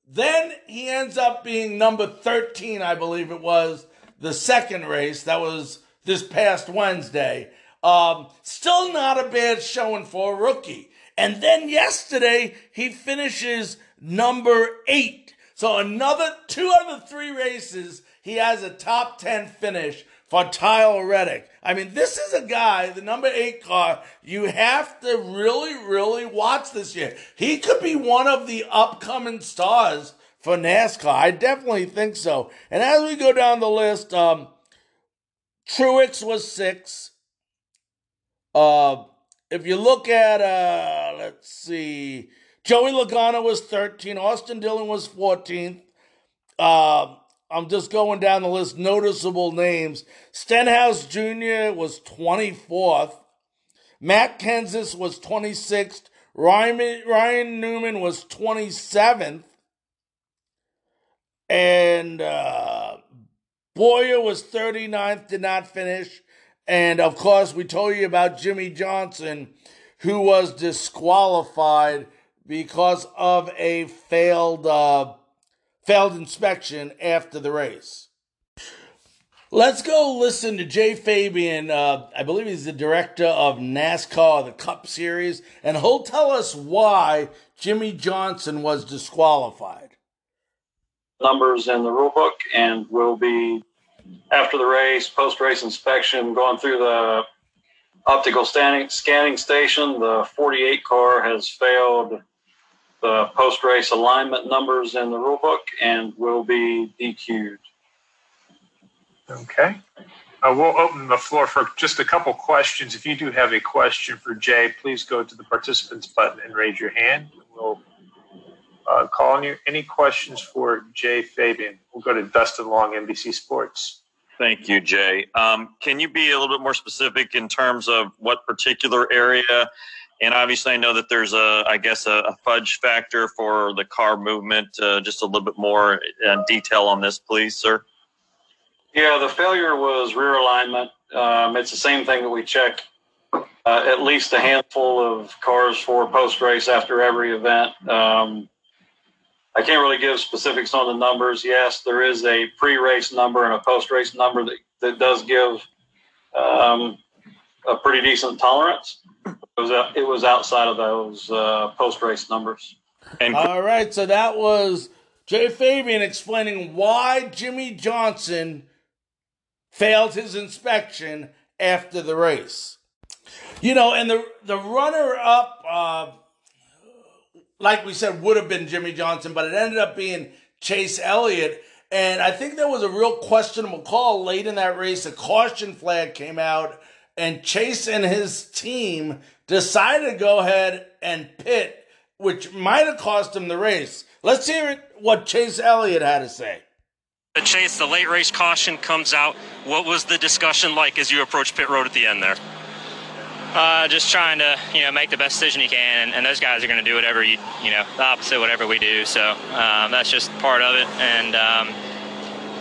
Then he ends up being number 13, I believe it was, the second race. That was this past Wednesday. Um, still not a bad showing for a rookie. And then yesterday, he finishes number eight so another two out of three races, he has a top 10 finish for Tyler Reddick. I mean, this is a guy, the number eight car, you have to really, really watch this year. He could be one of the upcoming stars for NASCAR. I definitely think so. And as we go down the list, um, Truex was six. Uh, if you look at, uh, let's see, Joey Logano was 13. Austin Dillon was 14th. Uh, I'm just going down the list. Noticeable names. Stenhouse Jr. was 24th. Matt Kenseth was 26th. Ryan, Newman was 27th. And uh, Bowyer was 39th, did not finish. And of course, we told you about Jimmie Johnson, who was disqualified because of a failed uh, failed inspection after the race. Let's go listen to Jay Fabian. Uh, I believe he's the director of NASCAR, the Cup Series, and he'll tell us why Jimmie Johnson was disqualified. Numbers in the rule book, and we'll be after the race, post race inspection, going through the optical scanning, scanning station. The 48 car has failed the post race alignment numbers in the rule book and will be DQ'd. Okay. Uh, we'll open the floor for just a couple questions. If you do have a question for Jay, please go to the participants button and raise your hand. We'll uh, call on you. Any questions for Jay Fabian? We'll go to Dustin Long, NBC Sports. Thank you, Jay. Um, can you be a little bit more specific in terms of what particular area? And obviously, I know that there's a, I guess, a, a fudge factor for the car movement. Uh, just a little bit more detail on this, please, sir. Yeah, the failure was rear alignment. Um, it's the same thing that we check uh, at least a handful of cars for post race after every event. Um, I can't really give specifics on the numbers. Yes, there is a pre race number and a post race number that, that does give um, a pretty decent tolerance. It was, it was outside of those uh, post race numbers. And All right, so that was Jay Fabian explaining why Jimmie Johnson failed his inspection after the race. You know, and the the runner up, uh, like we said, would have been Jimmie Johnson, but it ended up being Chase Elliott. And I think there was a real questionable call late in that race. A caution flag came out, and Chase and his team decided to go ahead and pit, which might have cost him the race. Let's hear what Chase Elliott had to say. Chase, the late race caution comes out. What was the discussion like as you approached pit road at the end there? Uh, just trying to, you know, make the best decision you can, and, and those guys are going to do whatever you, you know, the opposite of whatever we do. So um, that's just part of it, and um,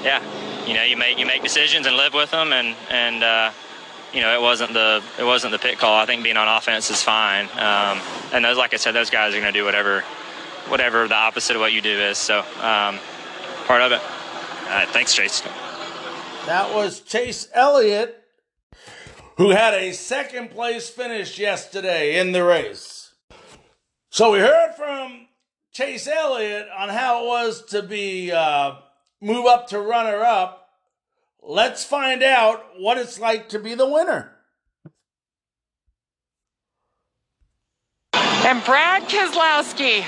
yeah, you know, you make you make decisions and live with them, and and uh, you know, it wasn't the it wasn't the pit call. I think being on offense is fine, um, and those, like I said, those guys are going to do whatever whatever the opposite of what you do is. So um, part of it. All right, thanks, Chase. That was Chase Elliott who had a second place finish yesterday in the race. So we heard from Chase Elliott on how it was to be uh, move up to runner up. Let's find out what it's like to be the winner. And Brad Keselowski,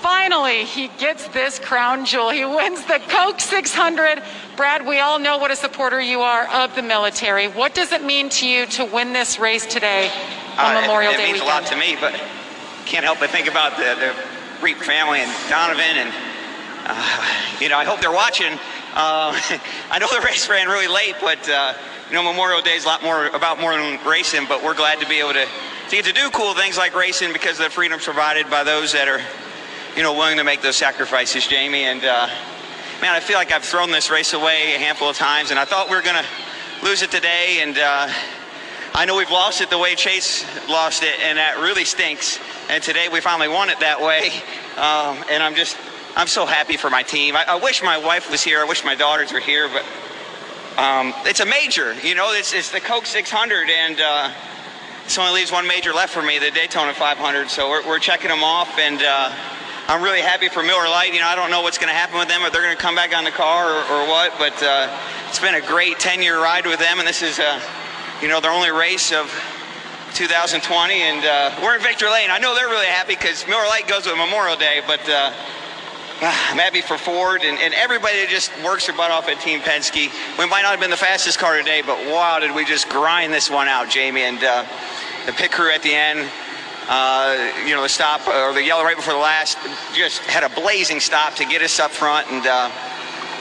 finally, he gets this crown jewel. He wins the Coke 600. Brad, we all know what a supporter you are of the military. What does it mean to you to win this race today on uh, Memorial it, it Day means weekend? a lot to me, but can't help but think about the, the Reap family and Donovan, and uh, you know, I hope they're watching. Uh, <laughs> I know the race ran really late, but uh, you know, Memorial Day is a lot more about more than racing. But we're glad to be able to to get to do cool things like racing because of the freedom provided by those that are, you know, willing to make those sacrifices, Jamie. And uh, man, I feel like I've thrown this race away a handful of times, and I thought we were gonna lose it today, and uh, I know we've lost it the way Chase lost it, and that really stinks. And today we finally won it that way, <laughs> um, and I'm just I'm so happy for my team. I, I, wish my wife was here. I wish my daughters were here, but um, it's a major. You know, it's, it's the Coke 600, and uh, this only leaves one major left for me, the Daytona 500. So we're, we're checking them off, and uh, I'm really happy for Miller Lite. You know, I don't know what's going to happen with them, if they're going to come back on the car or, or what, but uh, it's been a great 10-year ride with them, and this is, uh, you know, their only race of 2020, and uh, we're in Victory Lane. I know they're really happy because Miller Lite goes with Memorial Day, but uh, I'm happy for Ford and, and everybody that just works their butt off at Team Penske. We might not have been the fastest car today, but wow, did we just grind this one out, Jamie. And uh, the pit crew at the end, uh, you know, the stop or the yellow right before the last just had a blazing stop to get us up front and uh,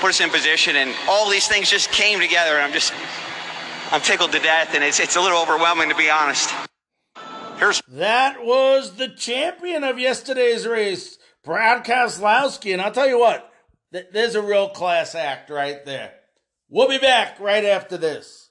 put us in position. And all these things just came together. And I'm just, I'm tickled to death. And it's, it's a little overwhelming, to be honest. Here's that was the champion of yesterday's race, Brad Keselowski. And I'll tell you what, th- there's a real class act right there. We'll be back right after this.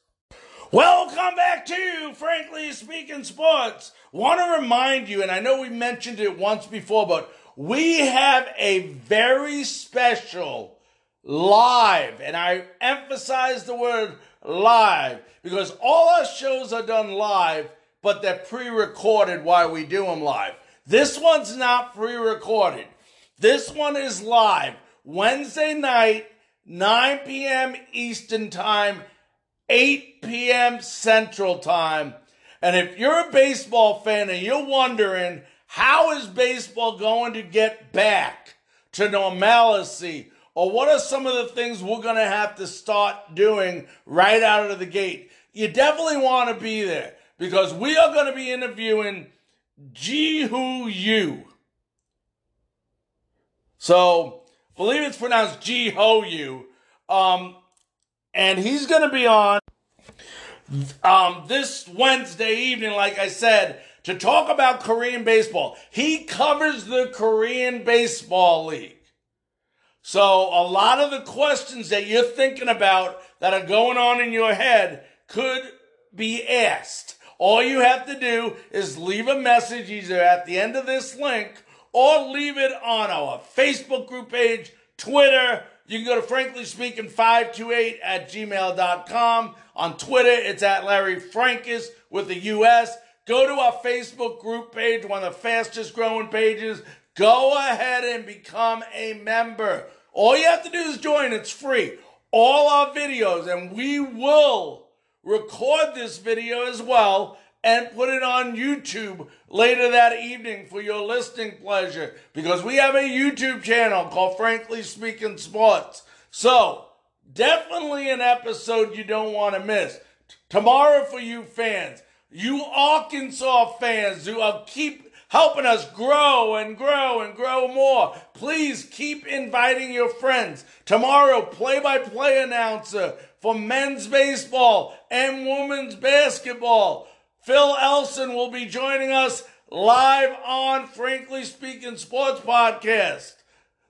Welcome back to Frankly Speaking Sports. Want to remind you, and I know we mentioned it once before, but we have a very special live, and I emphasize the word live because all our shows are done live, but they're pre recorded while we do them live. This one's not pre recorded. This one is live Wednesday night, 9 p.m. Eastern Time, 8 p.m. Central Time. And if you're a baseball fan and you're wondering, how is baseball going to get back to normalcy? Or what are some of the things we're going to have to start doing right out of the gate? You definitely want to be there because we are going to be interviewing Ji-Hoo Yu. So, believe it's pronounced Ji-Ho Yu. Um, and he's going to be on um, this Wednesday evening, like I said, to talk about Korean baseball. He covers the Korean Baseball League. So a lot of the questions that you're thinking about that are going on in your head could be asked. All you have to do is leave a message either at the end of this link or leave it on our Facebook group page, Twitter. You can go to frankly speaking 528 at gmail.com. On Twitter, it's at Larry Frankus with the US. Go to our Facebook group page, one of the fastest growing pages. Go ahead and become a member. All you have to do is join. It's free. All our videos, and we will record this video as well and put it on YouTube later that evening for your listening pleasure because we have a YouTube channel called Frankly Speaking Sports. So, definitely an episode you don't want to miss. Tomorrow for you fans, you Arkansas fans who are keep helping us grow and grow and grow more. Please keep inviting your friends. Tomorrow, play-by-play announcer for men's baseball and women's basketball. Phil Elson will be joining us live on Frankly Speaking Sports Podcast.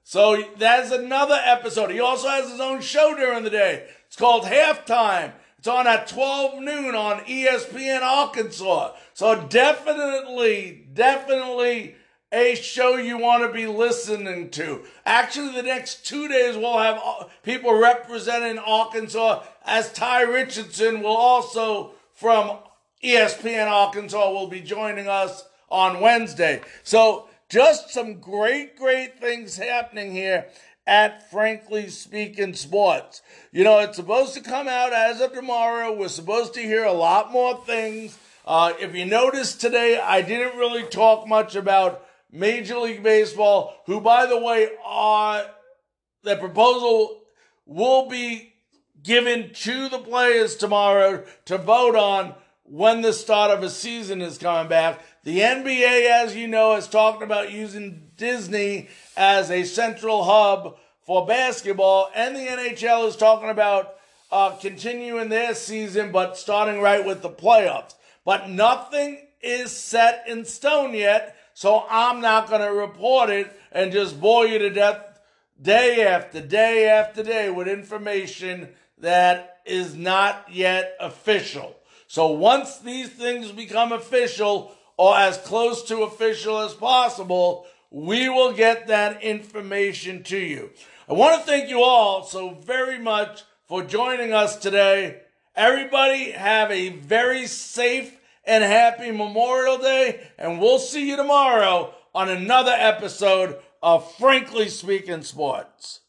So that's another episode. He also has his own show during the day. It's called Halftime. It's on at 12 noon on ESPN Arkansas. So definitely, definitely a show you want to be listening to. Actually, the next two days we'll have people representing Arkansas as Ty Richardson will also from ESPN Arkansas will be joining us on Wednesday. So just some great, great things happening here at Frankly Speaking Sports. You know, it's supposed to come out as of tomorrow. We're supposed to hear a lot more things. Uh, if you notice today, I didn't really talk much about Major League Baseball, who, by the way, are the proposal will be given to the players tomorrow to vote on when the start of a season is coming back. The NBA, as you know, has talked about using Disney as a central hub for basketball, and the NHL is talking about uh, continuing their season, but starting right with the playoffs. But nothing is set in stone yet, so I'm not going to report it and just bore you to death day after day after day with information that is not yet official. So once these things become official or as close to official as possible, we will get that information to you. I want to thank you all so very much for joining us today. Everybody have a very safe and happy Memorial Day, and we'll see you tomorrow on another episode of Frankly Speaking Sports.